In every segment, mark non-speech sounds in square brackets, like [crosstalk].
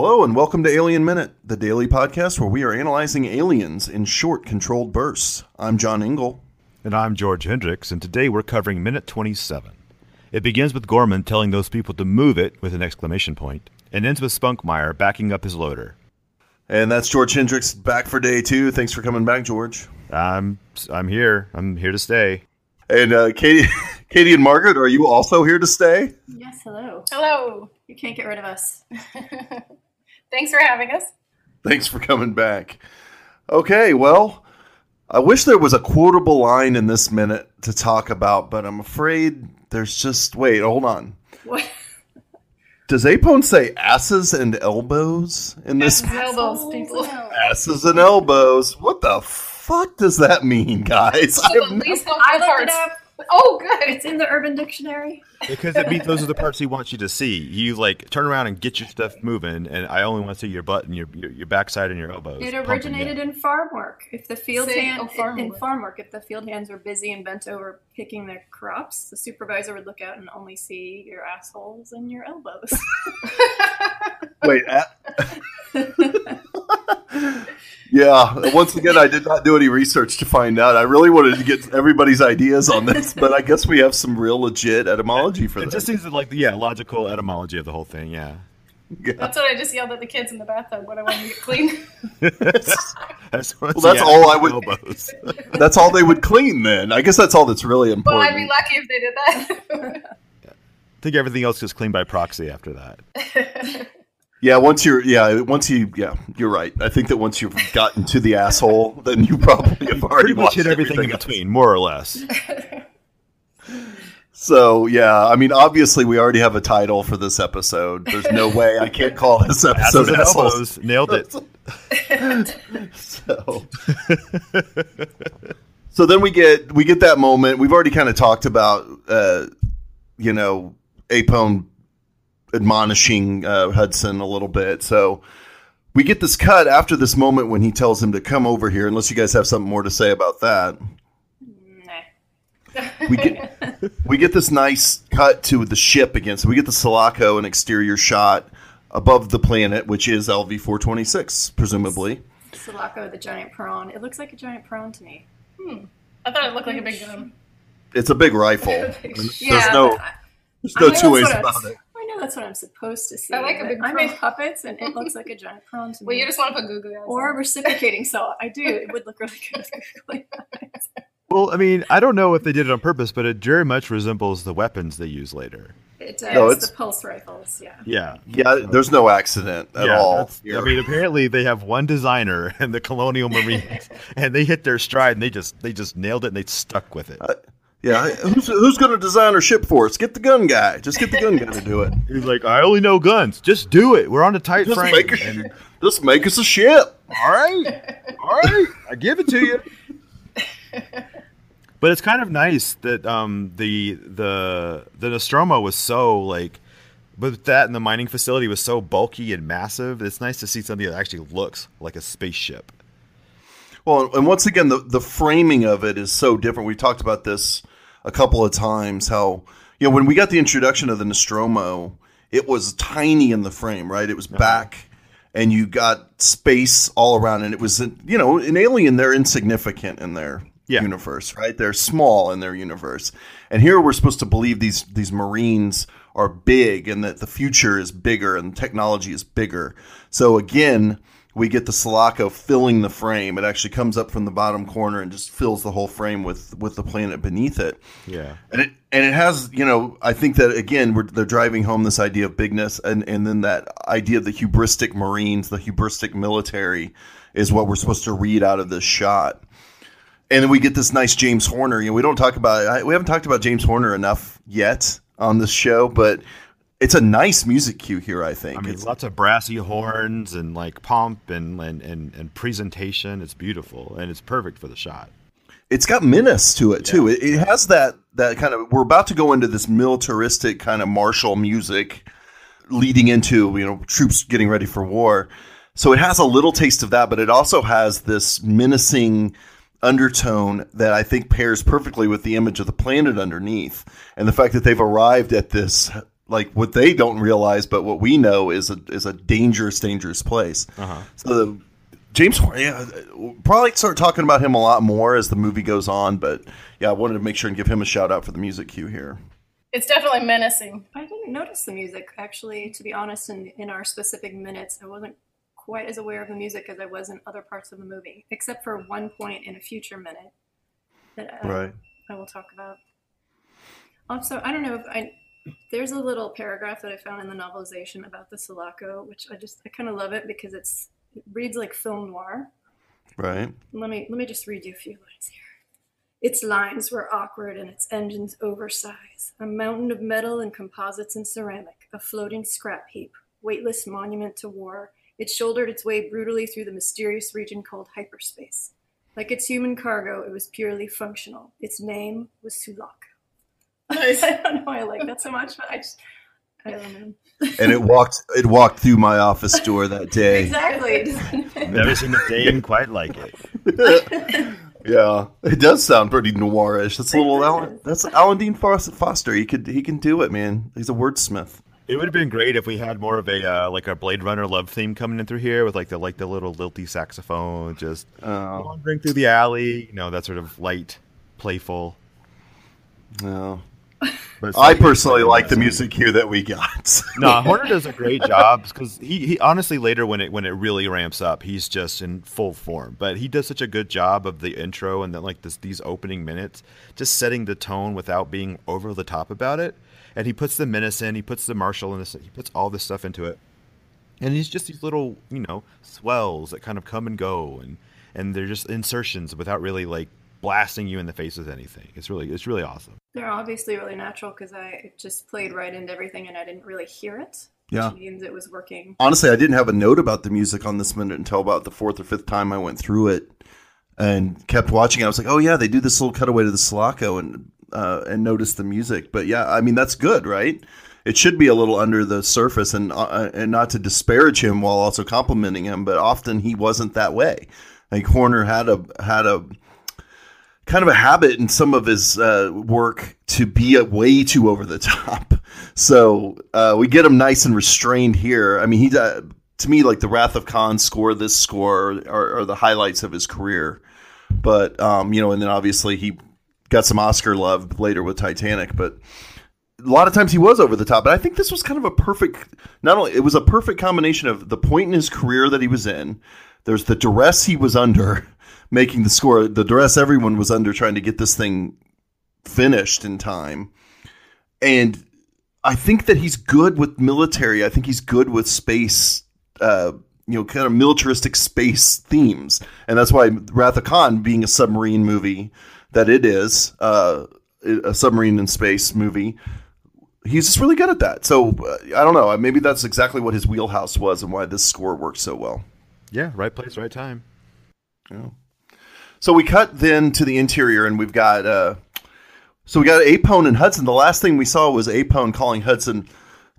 Hello, and welcome to Alien Minute, the daily podcast where we are analyzing aliens in short, controlled bursts. I'm John Ingle. And I'm George Hendricks, and today we're covering minute 27. It begins with Gorman telling those people to move it with an exclamation point, and ends with Spunkmeyer backing up his loader. And that's George Hendricks back for day two. Thanks for coming back, George. I'm I'm here. I'm here to stay. And uh, Katie, [laughs] Katie and Margaret, are you also here to stay? Yes, hello. Hello. You can't get rid of us. [laughs] Thanks for having us. Thanks for coming back. Okay, well, I wish there was a quotable line in this minute to talk about, but I'm afraid there's just wait, hold on. What? Does Apone say asses and elbows in this? Elbows, people. and elbows. Asses and elbows. What the fuck does that mean, guys? So I the have no- least I helpful looked it up. Oh, good. It's in the Urban Dictionary. Because it means those are the parts he wants you to see. You like turn around and get your stuff moving, and I only want to see your butt and your your, your backside and your elbows. It originated in farm work. If the field Say- hand oh, farm in work. farm work, if the field hands were busy and bent over picking their crops, the supervisor would look out and only see your assholes and your elbows. [laughs] Wait. a- [laughs] [laughs] yeah. Once again, I did not do any research to find out. I really wanted to get everybody's ideas on this, but I guess we have some real legit etymology for It this. It just seems like the yeah logical etymology of the whole thing. Yeah. Yeah. That's what I just yelled at the kids in the bathtub when I wanted to get clean. [laughs] [laughs] that's Well, that's all I would- Elbows. That's all they would clean then. I guess that's all that's really well, important. I'd be lucky if they did that. I think everything else gets cleaned by proxy after that. Yeah, once you're yeah, once you yeah, you're right. I think that once you've gotten to the asshole, [laughs] then you probably have already Pretty much hit everything, in else. between, more or less. So yeah, I mean, obviously we already have a title for this episode. There's no way I can't call this [laughs] episode Asses assholes. nailed it. [laughs] So, so then we get we get that moment. We've already kind of talked about, uh, you know, Apone admonishing uh, Hudson a little bit. So we get this cut after this moment when he tells him to come over here. Unless you guys have something more to say about that, Nah. we get we get this nice cut to the ship again. So we get the Sulaco an exterior shot above the planet, which is LV four twenty six, presumably. Sulaco, the giant prawn. It looks like a giant prawn to me. I thought it looked like a big gun. It's a big rifle. [laughs] There's no there's no two ways about it. I know that's what I'm supposed to see. I like a but big I make puppets, and it looks [laughs] like a giant prawn to me. Well, you just want to put goo goo eyes or a on. reciprocating saw. I do. [laughs] It would look really good. with googly eyes. [laughs] Well, I mean, I don't know if they did it on purpose, but it very much resembles the weapons they use later. It does. No, it's- the pulse rifles. Yeah. Yeah. Yeah, there's no accident at Yeah, all. that's- I mean, apparently they have one designer in the Colonial Marines, and they hit their stride, and they just they just nailed it, and they stuck with it. Yeah, who's, who's going to design our ship for us? Get the gun guy. Just get the gun guy to do it. [laughs] He's like, I only know guns. Just do it. We're on a tight Just frame. make, a, And- just make us a ship. all right, all right, I give it to you. [laughs] But it's kind of nice that um, the the the Nostromo was so like, but that and the mining facility was so bulky and massive. It's nice to see something that actually looks like a spaceship. Well, and once again, the, the framing of it is so different. We talked about this a couple of times. How you know when we got the introduction of the Nostromo, it was tiny in the frame, right? It was back, and you got space all around, and it was you know an alien. They're insignificant in their Yeah. universe, right? They're small in their universe, and here we're supposed to believe these these Marines are big, and that the future is bigger, and technology is bigger. So again we get the Sulaco filling the frame. It actually comes up from the bottom corner and just fills the whole frame with with the planet beneath it. Yeah. And it and it has, you know, I think that again we're, they're driving home this idea of bigness, and and then that idea of the hubristic Marines, the hubristic military, is what we're supposed to read out of this shot. And then we get this nice James Horner. You know, we don't talk about I, we haven't talked about James Horner enough yet on this show, but it's a nice music cue here. I think. I mean, It's- lots of brassy horns and like pomp and, and, and, and presentation. It's beautiful and it's perfect for the shot. it's got menace to it too. It, it has that that kind of. We're about to go into this militaristic kind of martial music, leading into you know troops getting ready for war. So it has a little taste of that, but it also has this menacing undertone that I think pairs perfectly with the image of the planet underneath, and the fact that they've arrived at this like what they don't realize, but what we know is a is a dangerous, dangerous place. Uh-huh. So the James Horner, yeah, we'll probably start talking about him a lot more as the movie goes on. But yeah, I wanted to make sure and give him a shout out for the music cue here. It's definitely menacing. I didn't notice the music actually. To be honest, in in our specific minutes, I wasn't quite as aware of the music as I was in other parts of the movie, except for one point in a future minute that I, I will talk about. Also, I don't know if I. There's a little paragraph that I found in the novelization about the Sulaco, which I just I kind of love it because it's it reads like film noir. right. Let me let me just read you a few lines here. Its lines were awkward and its engines oversized. A mountain of metal and composites and ceramic, a floating scrap heap, weightless monument to war. It shouldered its way brutally through the mysterious region called hyperspace. Like its human cargo, it was purely functional. Its name was Sulaco. Nice. [laughs] I don't know why I like that so much, but I just I don't know. And it walked it walked through my office door that [laughs] day. Exactly. Never seen a Dane quite like it. [laughs] Yeah, it does sound pretty noirish. That's a little Alan. That's Alan Dean Foster. He could he can do it, man. He's a wordsmith. It would have been great if we had more of a uh, like a Blade Runner love theme coming in through here with like the like the little lilty saxophone just Oh wandering through the alley. You know that sort of light, playful. no. But I personally like the music cue that we got. [laughs] no, Horner does a great job because he, he honestly later when it when it really ramps up, he's just in full form. But he does such a good job of the intro and then like this these opening minutes, just setting the tone without being over the top about it. And he puts the menace in, he puts the martial in this, he puts all this stuff into it. And he's just these little, you know, swells that kind of come and go, and and they're just insertions without really like blasting you in the face with anything. It's really it's really awesome. They're obviously really natural because I it just played right into everything and I didn't really hear it. Yeah. Which means it was working. Honestly, I didn't have a note about the music on this minute until about the fourth or fifth time I went through it and kept watching. it. I was like, oh yeah, they do this little cutaway to the Sulaco and uh, and notice the music. But yeah, I mean that's good, right? It should be a little under the surface, and uh, and not to disparage him while also complimenting him, but often he wasn't that way. Like Horner had a had a kind of a habit in some of his uh, work to be a way too over the [laughs] top. So uh, we get him nice and restrained here. I mean, he uh, to me like the Wrath of Khan score, this score are, are the highlights of his career. But um, you know, and then obviously he got some Oscar love later with Titanic, but. A lot of times he was over the top, but I think this was kind of a perfect. Not only it was a perfect combination of the point in his career that he was in. There's the duress he was under, making the score. The duress everyone was under trying to get this thing finished in time. And I think that he's good with military. I think he's good with space, uh, you know, kind of militaristic space themes. And that's why Wrath of Khan, being a submarine movie that it is, uh, a submarine in space movie, he's just really good at that. So uh, I don't know. Maybe that's exactly what his wheelhouse was and why this score works so well. Yeah, right place, right time. Yeah. So we cut then to the interior, and we've got uh, so we got Apone and Hudson. The last thing we saw was Apone calling Hudson,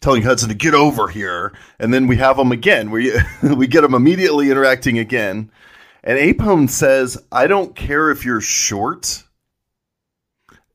telling Hudson to get over here, and then we have them again. We [laughs] we get them immediately interacting again, and Apone says, "I don't care if you're short."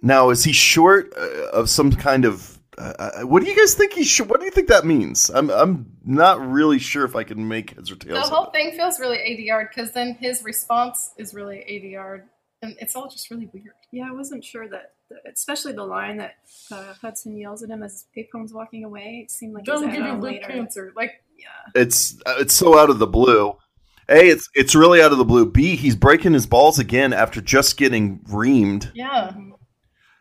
Now, is he short uh, of some kind of? Uh, what do you guys think he short? What do you think that means? I'm I'm not really sure if I can make heads or The tails. of whole it. thing feels really ADR because then his response is really ADR, and it's all just really weird. Yeah, I wasn't sure that, especially the line that uh, Hudson yells at him as Apone's walking away. It seemed like he's Don't give you lip later. cancer. Like, Yeah, it's uh, it's so out of the blue. A, it's it's really out of the blue. B, he's breaking his balls again after just getting reamed. yeah.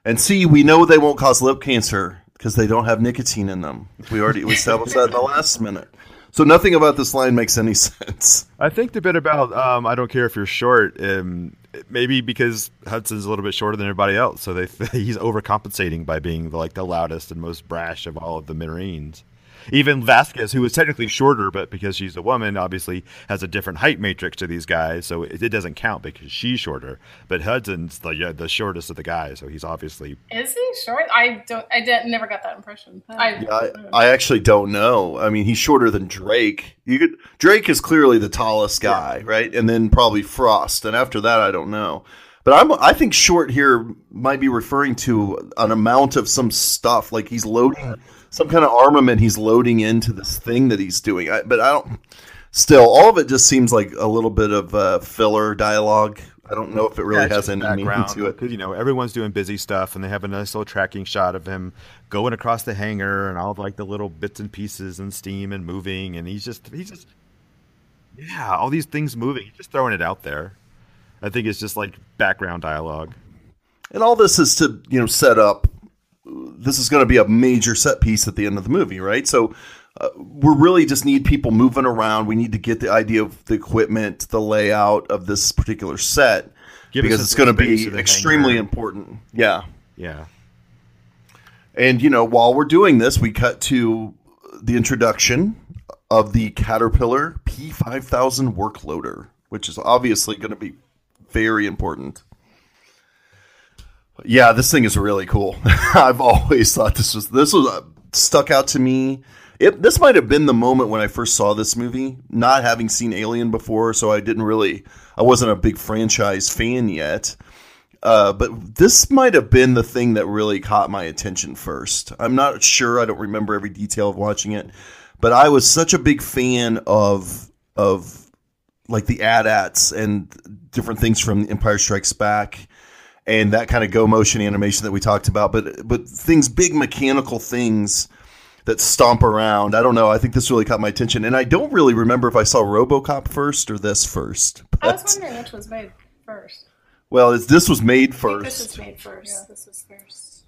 And C, we know they won't cause lip cancer because they don't have nicotine in them. We already we established that in the last minute. So nothing about this line makes any [laughs] sense. I think the bit about um, I don't care if you're short, um, maybe because Hudson's a little bit shorter than everybody else, so they [laughs] he's overcompensating by being the, like the loudest and most brash of all of the Marines. Even Vasquez, who is technically shorter, but because she's a woman, obviously has a different height matrix to these guys, so it, it doesn't count because she's shorter. But Hudson's the yeah, the shortest of the guys, so he's obviously Is he short? I don't. I did, never got that impression. I, Yeah, I, I actually don't know. I mean, he's shorter than Drake. You could Drake is clearly the tallest guy, right? And then probably Frost, and after that, I don't know. But I'm I think short here might be referring to an amount of some stuff like he's loading some kind of armament he's loading into this thing that he's doing. I, but I don't. Still, all of it just seems like a little bit of uh, filler dialogue. I don't know if it really Yeah, has any meaning background, to it. because you know everyone's doing busy stuff, and they have a nice little tracking shot of him going across the hangar and all of like the little bits and pieces and steam and moving, and he's just he's just yeah, all these things moving. He's just throwing it out there. I think it's just like background dialogue. And all this is to you know set up. This is going to be a major set piece at the end of the movie, right? So uh, we really just need people moving around. We need to get the idea of the equipment, the layout of this particular set, Give because it's going to be extremely important. Yeah. Yeah, And you know, while we're doing this, we cut to the introduction of the Caterpillar P5000 workloader, which is obviously going to be very important. Yeah, this thing is really cool. [laughs] I've always thought this was this was uh, stuck out to me. It, this might have been the moment when I first saw this movie, not having seen Alien before, so I didn't really, I wasn't a big franchise fan yet. Uh, but this might have been the thing that really caught my attention first. I'm not sure. I don't remember every detail of watching it, but I was such a big fan of of like the AT-ATs and different things from Empire Strikes Back and that kind of go motion animation that we talked about. But but things, big mechanical things that stomp around. I don't know. I think this really caught my attention, and I don't really remember if I saw RoboCop first or this first. [laughs] I was wondering which was made first. well, it's, this was made I think this first. was made first. Yeah. This was first.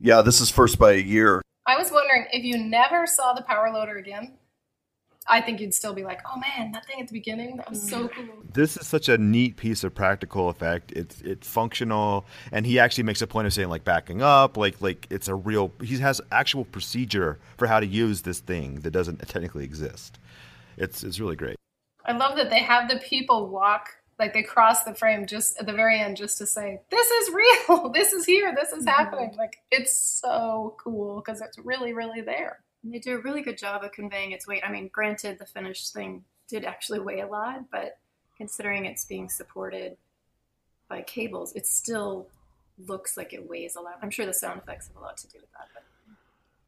Yeah, this is first by a year. I was wondering if you never saw the power loader again, I think you'd still be like, "Oh man, that thing at the beginning, that was so mm. cool." this is such a neat piece of practical effect. It's it's functional, and he actually makes a point of saying like backing up, like like it's a real. He has actual procedure for how to use this thing that doesn't [laughs] technically exist. It's it's really great. I love that they have the people walk like they cross the frame just at the very end just to say, "This is real. [laughs] This is here. This is mm-hmm. happening." Like it's so cool because it's really, really there. They do a really good job of conveying its weight. I mean, granted, the finished thing did actually weigh a lot, but considering it's being supported by cables, it still looks like it weighs a lot. I'm sure the sound effects have a lot to do with that. But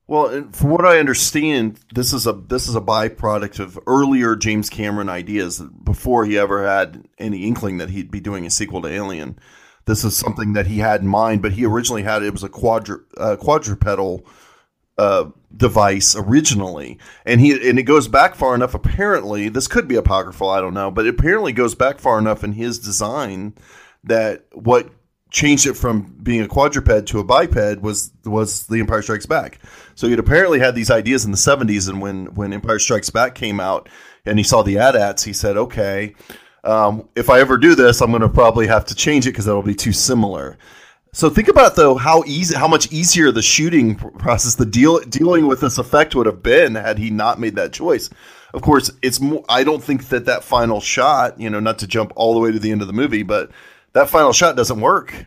Well, from what I understand, this is a this is a byproduct of earlier James Cameron ideas before he ever had any inkling that he'd be doing a sequel to Alien. This is something that he had in mind, but he originally had it was a quadru, uh, quadrupedal uh, device originally, and he and it goes back far enough. Apparently, this could be apocryphal. I don't know, but it apparently goes back far enough in his design that what changed it from being a quadruped to a biped was was the Empire Strikes Back. So he'd apparently had these ideas in the '70s, and when when Empire Strikes Back came out, and he saw the AT-ATs, he said, "Okay, um, if I ever do this, I'm going to probably have to change it because that'll be too similar." So think about though how easy, how much easier the shooting process, the deal dealing with this effect would have been had he not made that choice. Of course, it's more. I don't think that that final shot, you know, not to jump all the way to the end of the movie, but that final shot doesn't work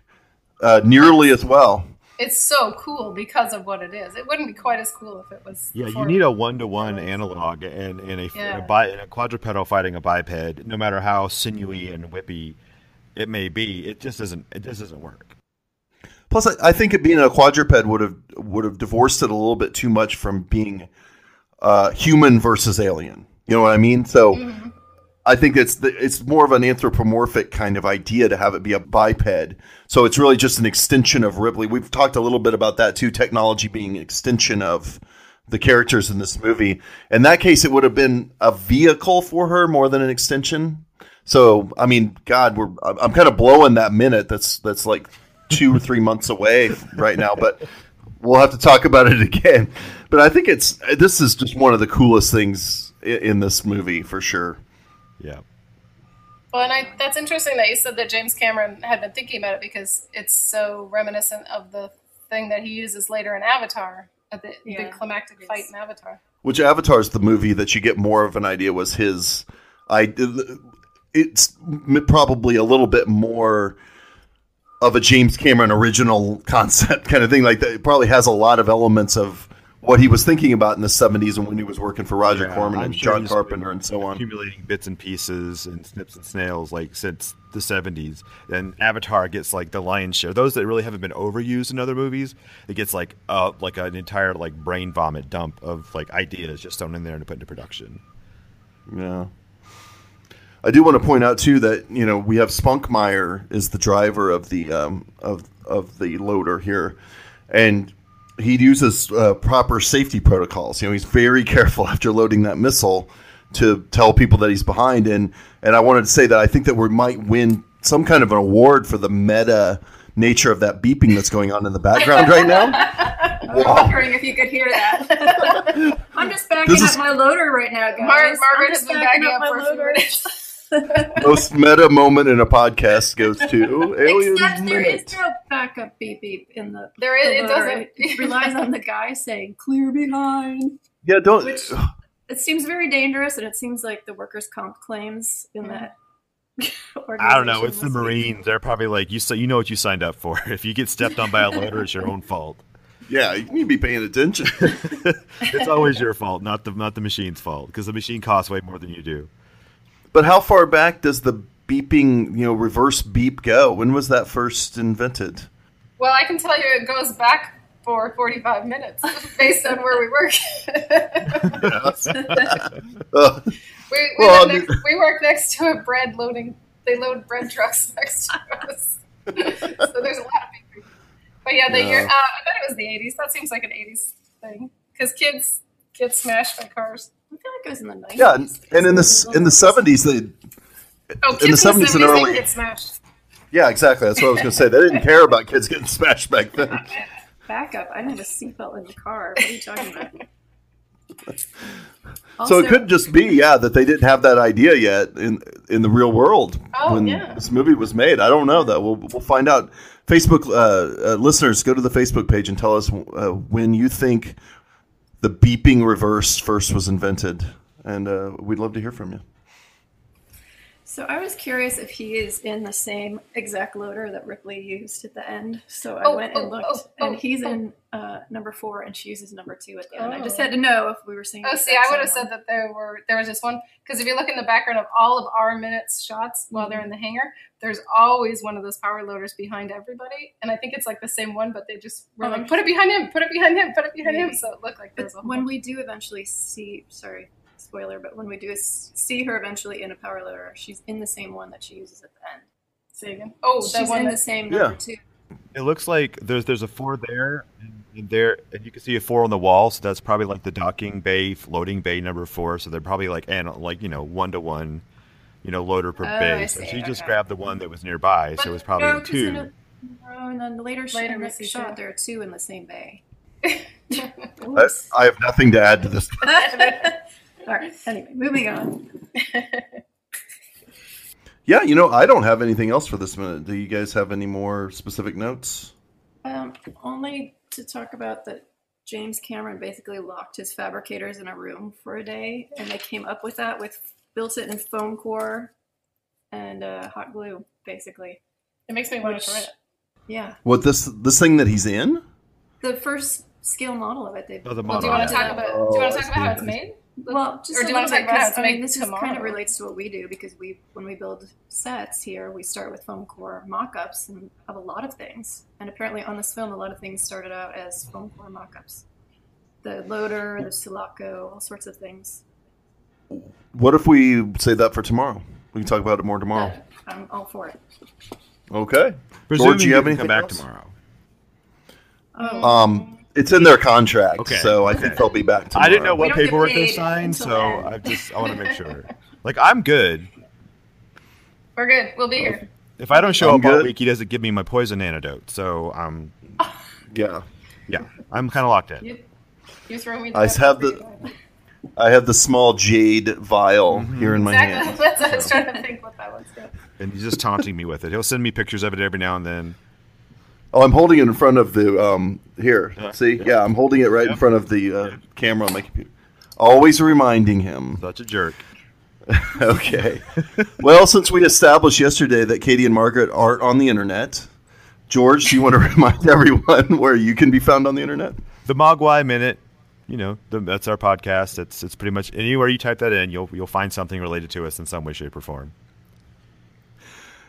uh, nearly as well. It's so cool because of what it is. It wouldn't be quite as cool if it was. Yeah, you need a one to one analog and in a, Yeah. in a, bi- in a quadrupedal fighting a biped, no matter how sinewy and whippy it may be, it just doesn't it just doesn't work. Plus, I, I think it being a quadruped would have would have divorced it a little bit too much from being uh, human versus alien. You know what I mean? So, I think it's the, it's more of an anthropomorphic kind of idea to have it be a biped. So it's really just an extension of Ripley. We've talked a little bit about that too. Technology being an extension of the characters in this movie. In that case, it would have been a vehicle for her more than an extension. So, I mean, God, we're I'm I'm kind of blowing that minute. That's that's like two or three months away right now, but we'll have to talk about it again. But I think it's this is just one of the coolest things i- in this movie for sure. Yeah. Well, and I, that's interesting that you said that James Cameron had been thinking about it because it's so reminiscent of the thing that he uses later in Avatar, at the, Yeah, the climactic it fight in Avatar. Which Avatar's the movie that you get more of an idea was his. I it's probably a little bit more of a James Cameron original concept [laughs] kind of thing. Like that, it probably has a lot of elements of what he was thinking about in the 70s and when he was working for Roger Yeah, Corman I'm and sure John Carpenter and so on. accumulating bits and pieces and snips and snails like since the 70s. And Avatar gets like the lion's share. Those that really haven't been overused in other movies, it gets like uh like an entire like brain vomit dump of like ideas just thrown in there to put into production. Yeah. I do want to point out too that you know we have Spunkmeyer is the driver of the um, of of the loader here, and he uses uh, proper safety protocols. You know, he's very [laughs] careful after loading that missile to tell people that he's behind. And and I wanted to say that I think that we might win some kind of an award for the meta nature of that beeping that's going on in the background right now. [laughs] I was wondering if you could hear that. [laughs] I'm just backing This up is- my loader right now, guys. Mar- Margaret just has been backing up my for a few loader. minutes. [laughs] Most meta moment in a podcast goes to aliens. Except there is Minute. no backup beep beep in the. There is. the It doesn't. It relies on the guy saying "clear behind." Yeah, don't. Which- It seems very dangerous, and it seems like the workers' comp claims in that. [laughs] I don't know. It's the must be- Marines. They're probably like you. So you know what you signed up for. [laughs] If you get stepped on by a loader, it's your own fault. Yeah, you need to be paying attention. It's always your fault, not the not the machine's fault, because the machine costs way more than you do. But how far back does the beeping, you know, reverse beep go? When was that first invented? Well, I can tell you it goes back for 45 minutes [laughs] based on where we work. [laughs] Uh, we, we, Well, live I mean- next, we work next to a bread loading. They load bread trucks [laughs] next to us. so there's a lot of people. But yeah, the Yeah. year. Uh, I bet it was the 80s. That seems like an 80s thing because kids get smashed by cars. I feel like it was in the 90s. yeah, and, and in the in the seventies, they Oh, In the kids in the 70s 70s, and early- get smashed. yeah, exactly. That's what I was going to say. They didn't care about kids getting smashed back then. [laughs] Backup. I didn't have a seatbelt in the car. What are you talking about? so it could just be, yeah, that they didn't have that idea yet in in the real world Oh, when yeah. this movie was made. I don't know that. We'll we'll find out. Facebook uh, uh, listeners, go to the Facebook page and tell us uh, when you think the beeping reverse first was invented, and uh, we'd love to hear from you. So I was curious if he is in the same exact loader that Ripley used at the end. So I Oh, went oh, and looked, oh, and oh, he's oh. in uh, number four, and she uses number two at the end. I just Oh. had to know if we were seeing. Oh, see, I would have said that there were there was just one because if you look in the background of all of our minutes shots while they're in the hangar, there's always one of those power loaders behind everybody, and I think it's like the same one, but they just were Oh, like, put it behind him, put it behind him, put it behind him, so it looked like there But a when we do eventually see, sorry, spoiler, but when we do see her eventually in a power loader, she's in the same one that she uses at the end. Say again. Oh, she's one in the that same Yeah. number two. It looks like there's there's a four there, and, and there, and you can see a four on the wall. So that's probably like the docking bay, loading bay number four. So they're probably like and like you know one to one, you know loader per Oh, bay. So see, she just grabbed the one that was nearby. So it was probably no, two. in a- no, and then later, Later later in the shot, two. there are two in the same bay. I, I have nothing to add to this. [laughs] [laughs] All right. Anyway, moving on. [laughs] Yeah, you know, I don't have anything else for this minute. Do you guys have any more specific notes? Um, only to talk about that James Cameron basically locked his fabricators in a room for a day, and they came up with that with built it in foam core and uh, hot glue, basically. it makes me want to try it. Yeah, What this this thing that he's in? the first scale model of it. They Oh, the Well, do you want to talk about? Oh, do you want to talk about how it's made? Well, just Or a do you wanna talk about how 'cause, it's I mean, made this is kind of relates to what we do because we, when we build sets here, we start with foam core mock-ups and of a lot of things. And apparently, on this film, a lot of things started out as foam core mock-ups. The loader, the sulaco, all sorts of things. What if we say that for tomorrow? We can talk about it more tomorrow. But I'm all for it. Okay. Presuming George, you have can come anything back else? tomorrow. Oh, Um, it's in their contract, Okay. so I think they'll be back tomorrow. [laughs] I didn't know what paperwork they signed, so then. I just I want to make sure. Like I'm good. We're good. We'll be here. If I don't show I'm up all week, he doesn't give me my poison antidote. So um, [laughs] Yeah, yeah, I'm kind of locked in. You, you throw me. I have the- I have the small jade vial Mm-hmm. here in my Exactly. hand. [laughs] That's what I was trying to think what that was. Yeah. and he's just taunting me with it. He'll send me pictures of it every now and then. Oh, I'm holding it in front of the um here. Yeah. See, yeah, I'm holding it right Yeah. in front of the uh, camera on my computer. Always reminding him. Such a jerk. [laughs] okay. well, since we established yesterday that Katie and Margaret aren't on the internet, George, do you want to [laughs] remind everyone where you can be found on the internet? The Mogwai Minute you know, the, that's our podcast. It's it's pretty much anywhere you type that in, you'll you'll find something related to us in some way, shape, or form.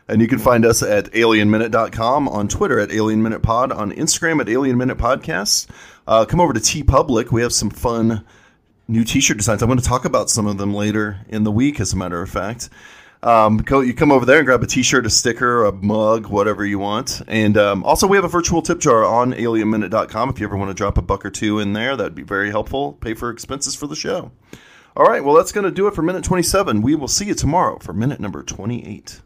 And you can find us at alienminute.com, on Twitter at alienminutepod, on Instagram at Alien Minute Podcasts. Uh, come over to TeePublic. We have some fun new t-shirt designs. I'm going to talk about some of them later in the week, as a matter of fact. Um, go, you come over there and grab a t-shirt, a sticker, a mug, whatever you want. And um, also, we have a virtual tip jar on alienminute.com. If you ever want to drop a buck or two in there, that'd be very helpful. Pay for expenses for the show. All right, well, that's going to do it for minute 27. We will see you tomorrow for minute number 28.